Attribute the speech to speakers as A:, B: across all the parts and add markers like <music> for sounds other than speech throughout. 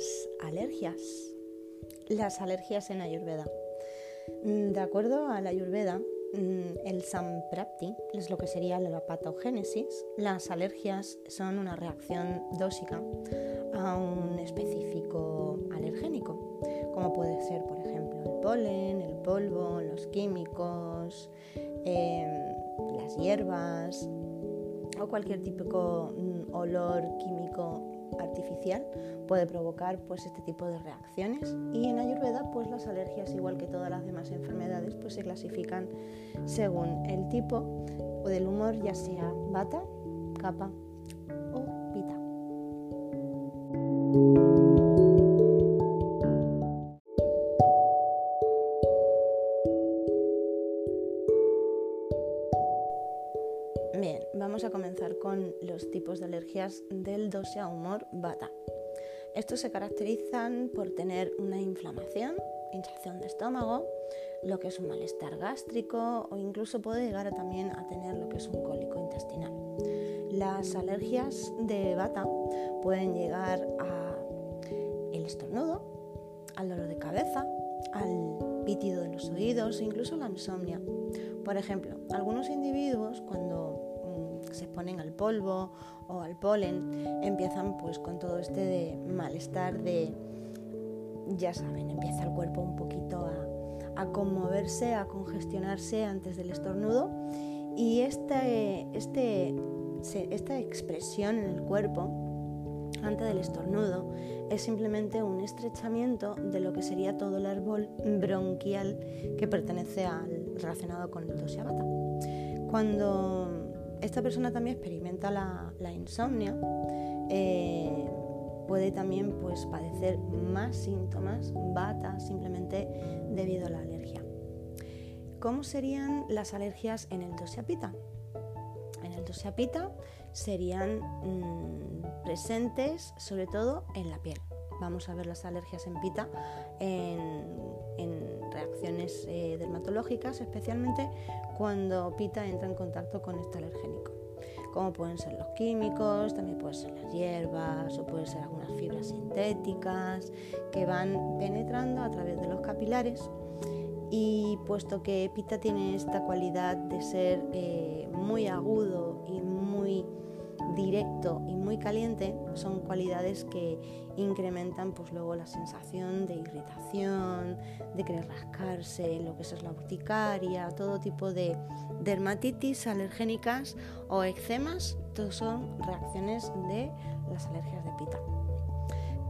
A: las alergias. Las alergias en Ayurveda. Mm, de acuerdo a la Ayurveda, mm, el Samprapti es lo que sería la patogénesis. Las alergias son una reacción dósica a un específico alergénico, como puede ser, por ejemplo, el polen, el polvo, los químicos, em, las hierbas o cualquier típico mm, olor químico artificial puede provocar pues este tipo de reacciones. Y en Ayurveda pues las alergias igual que todas las demás enfermedades pues se clasifican según el tipo o del humor ya sea bata, capa de alergias del dosha humor bata. Estos se caracterizan por tener una inflamación, hinchazón de estómago, lo que es un malestar gástrico o incluso puede llegar también a tener lo que es un cólico intestinal. Las alergias de bata pueden llegar a el estornudo, al dolor de cabeza, al pitido de los oídos e incluso la insomnia. Por ejemplo, algunos individuos cuando se exponen al polvo o al polen, empiezan pues con todo este de malestar de, ya saben, empieza el cuerpo un poquito a, conmoverse, a congestionarse antes del estornudo y este, este, esta expresión en el cuerpo antes del estornudo es simplemente un estrechamiento de lo que sería todo el árbol bronquial que pertenece al relacionado con el dosiabata. Cuando esta persona también experimenta la, insomnia, eh, puede también pues, padecer más síntomas, bata, simplemente debido a la alergia. ¿Cómo serían las alergias en el dosiapita? En el dosiapita serían mm, presentes sobre todo en la piel. Vamos a ver las alergias en pita en, reacciones eh, dermatológicas, especialmente cuando pita entra en contacto con este alergénico. Como pueden ser los químicos, también pueden ser las hierbas o pueden ser algunas fibras sintéticas que van penetrando a través de los capilares. Y puesto que pita tiene esta cualidad de ser eh, muy agudo directo y muy caliente son cualidades que incrementan pues luego la sensación de irritación, de querer rascarse, lo que es la urticaria, todo tipo de dermatitis alergénicas o eczemas, todos son reacciones de las alergias de pita.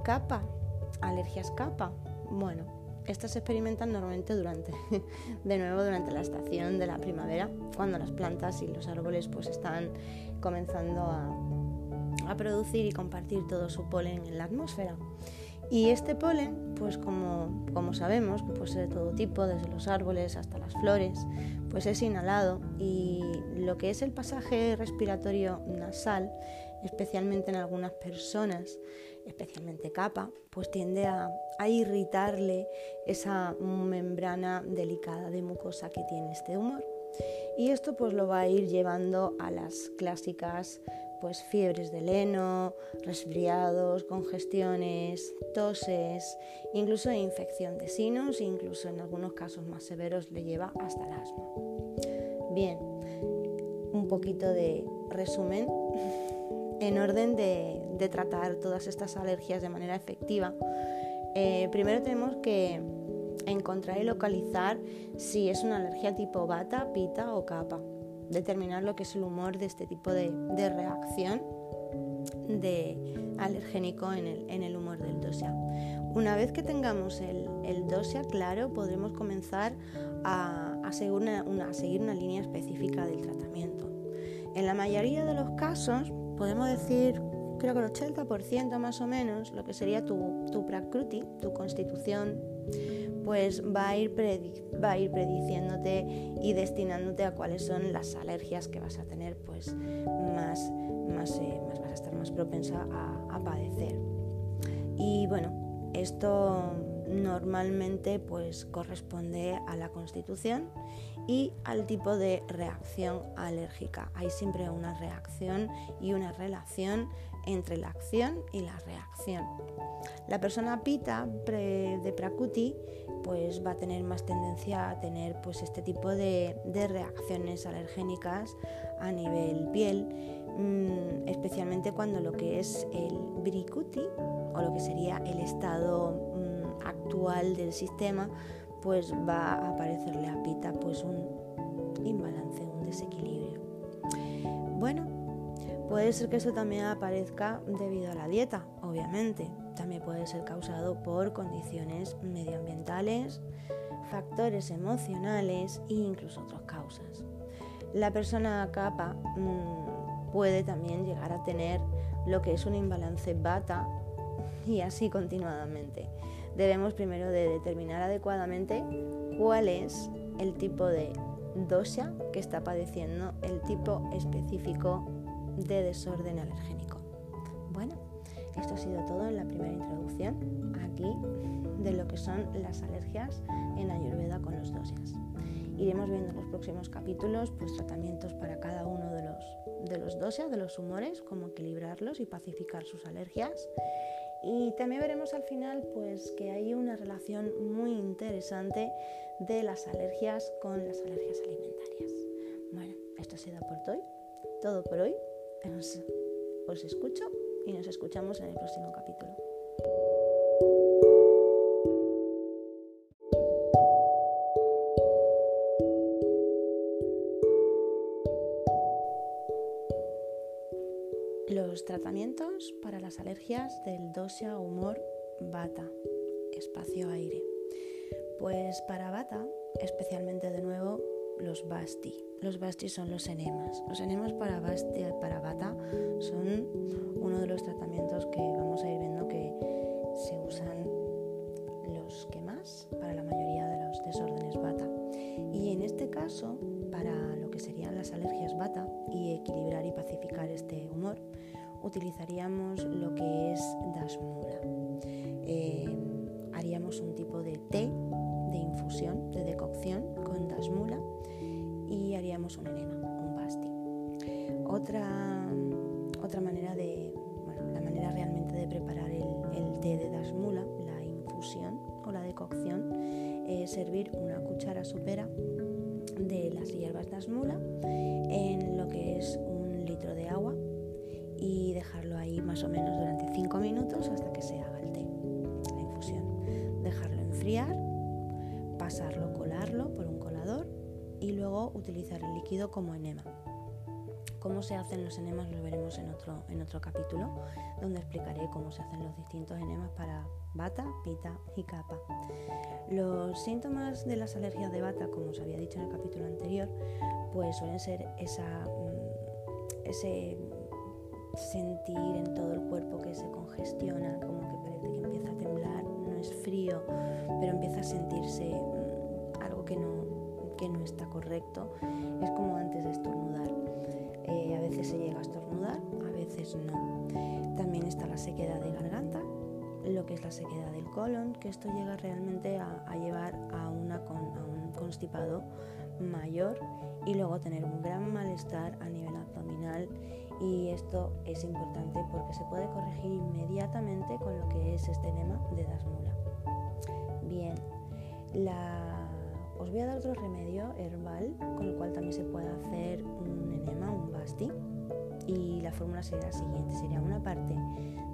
A: Capa, alergias capa. Bueno, estas se experimentan normalmente durante, <laughs> de nuevo durante la estación de la primavera, cuando las plantas y los árboles pues están comenzando a, producir y compartir todo su polen en la atmósfera. Y este polen, pues como, como sabemos, ser de todo tipo, desde los árboles hasta las flores, pues es inhalado y lo que es el pasaje respiratorio nasal, especialmente en algunas personas, especialmente capa, pues tiende a, irritarle esa membrana delicada de mucosa que tiene este humor. Y esto pues lo va a ir llevando a las clásicas pues fiebres de heno, resfriados, congestiones, toses, incluso infección de sinos, incluso en algunos casos más severos le lleva hasta el asma. Bien, un poquito de resumen <laughs> en orden de, tratar todas estas alergias de manera efectiva. Eh, primero tenemos que encontrar y localizar si es una alergia tipo bata, pita o capa. Determinar lo que es el humor de este tipo de, reacción de alergénico en el, humor del dosia. Una vez que tengamos el, el claro, podremos comenzar a, seguir una, a seguir una línea específica del tratamiento. En la mayoría de los casos, podemos decir creo que el 80% más o menos, lo que sería tu, tu prakruti, tu constitución, pues va a, ir va a ir prediciéndote y destinándote a cuáles son las alergias que vas a tener, pues más, más, eh, más vas a estar más propensa a, a padecer. Y bueno, esto normalmente pues corresponde a la constitución y al tipo de reacción alérgica. Hay siempre una reacción y una relación entre la acción y la reacción. La persona pita de prakuti pues va a tener más tendencia a tener pues este tipo de, reacciones alergénicas a nivel piel, mm, especialmente cuando lo que es el brikuti o lo que sería el estado mm, actual del sistema pues va a aparecerle a pita pues un imbalance, un desequilibrio. Bueno, puede ser que eso también aparezca debido a la dieta, obviamente. También puede ser causado por condiciones medioambientales, factores emocionales e incluso otras causas. La persona capa mm, puede también llegar a tener lo que es un imbalance bata y así continuadamente. Debemos primero de determinar adecuadamente cuál es el tipo de dosha que está padeciendo el tipo específico de desorden alergénico. Bueno, esto ha sido todo en la primera introducción aquí de lo que son las alergias en Ayurveda con los dosyas. Iremos viendo en los próximos capítulos pues, tratamientos para cada uno de los, de los dosyas, de los humores, cómo equilibrarlos y pacificar sus alergias. Y también veremos al final pues, que hay una relación muy interesante de las alergias con las alergias alimentarias. Bueno, esto ha sido por hoy, todo por hoy. os escucho y nos escuchamos en el próximo capítulo. Los tratamientos para las alergias del dosha humor bata, espacio aire. Pues para bata, especialmente de nuevo los basti. Los basti son los enemas. Los enemas para, basti, para bata son uno de los tratamientos que vamos a ir viendo que se usan los que más para la mayoría de los desórdenes bata. Y en este caso, para lo que serían las alergias bata y equilibrar y pacificar este humor, utilizaríamos lo que es dasmula. Eh, haríamos un tipo de té de infusión, de decocción con dasmula y haríamos un enema, un basti. Otra, otra manera de, bueno, la manera realmente de preparar el, té de dasmula, la infusión o la decocción, es servir una cuchara supera de las hierbas dasmula en lo que es un litro de agua y dejarlo ahí más o menos durante 5 minutos hasta que se haga el té, la infusión. Dejarlo enfriar, pasarlo, colarlo por un colador y luego utilizar el líquido como enema. Cómo se hacen los enemas lo veremos en otro, en otro capítulo, donde explicaré cómo se hacen los distintos enemas para bata, pita y capa. Los síntomas de las alergias de bata, como os había dicho en el capítulo anterior, pues suelen ser esa, mm, ese sentir en todo el cuerpo que se congestiona, como que parece que empieza a temblar, no es frío, pero empieza a sentirse mm, algo que no, que no está correcto. Es como antes de estornudar. Eh, a veces se llega a estornudar, a veces no. También está la sequedad de garganta, lo que es la sequedad del colon, que esto llega realmente a, llevar a, una, a un constipado mayor y luego tener un gran malestar a nivel abdominal y esto es importante porque se puede corregir inmediatamente con lo que es este enema de Dasmula. Bien, os voy a dar otro remedio herbal con el cual también se puede hacer un enema, un basti y la fórmula sería la siguiente, sería una parte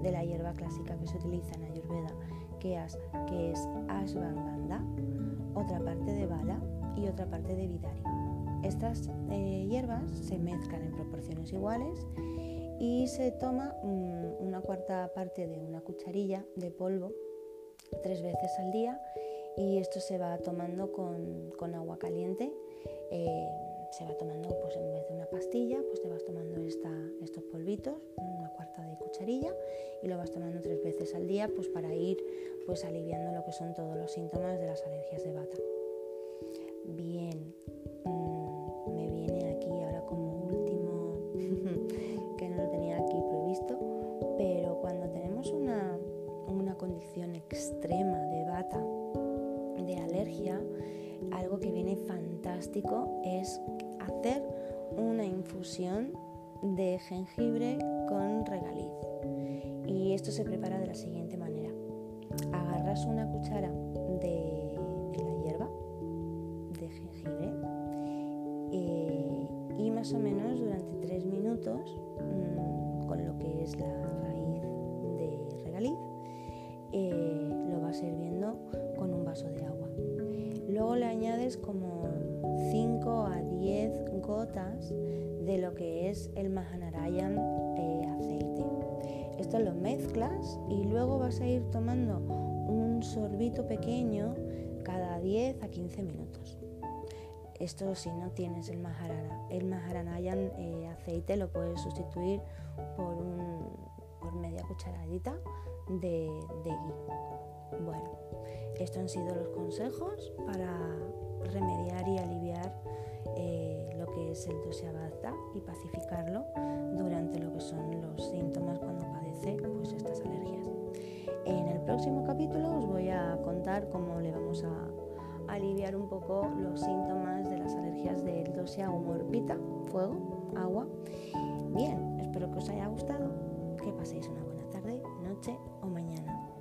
A: de la hierba clásica que se utiliza en Ayurveda que que es ashwagandha, otra parte de bala y otra parte de vidari. Estas eh, hierbas se mezclan en proporciones iguales y se toma mm, una cuarta parte de una cucharilla de polvo tres veces al día y esto se va tomando con, agua caliente. Eh, se va tomando, pues en vez de una pastilla, pues te vas tomando estos polvitos, una cuarta de cucharilla, y lo vas tomando tres veces al día, pues para ir pues aliviando lo que son todos los síntomas de las alergias de bata. Bien, extrema de bata, de algo que viene fantástico es hacer una infusión de jengibre con regaliz. Y esto se prepara de la siguiente manera. Agarras una cuchara de, la hierba, de jengibre, eh, y más o menos durante tres minutos, mm, con lo que es la raíz Como 5 a 10 gotas de lo que es el Mahanarayan eh, aceite. Esto lo mezclas y luego vas a ir tomando un sorbito pequeño cada 10 a 15 minutos. Esto si no tienes el Maharana, el Maharanayan eh, aceite lo puedes sustituir por, por media cucharadita de, de ghee. Bueno, estos han sido los consejos para remediar y aliviar eh, lo que es el dosha y pacificarlo durante lo que son los síntomas cuando padece pues, estas alergias. En el próximo capítulo os voy a contar cómo le vamos a aliviar un poco los síntomas de las alergias del dosha humor pita, fuego, agua. Bien, espero que os haya gustado, que paséis una buena tarde, noche o mañana.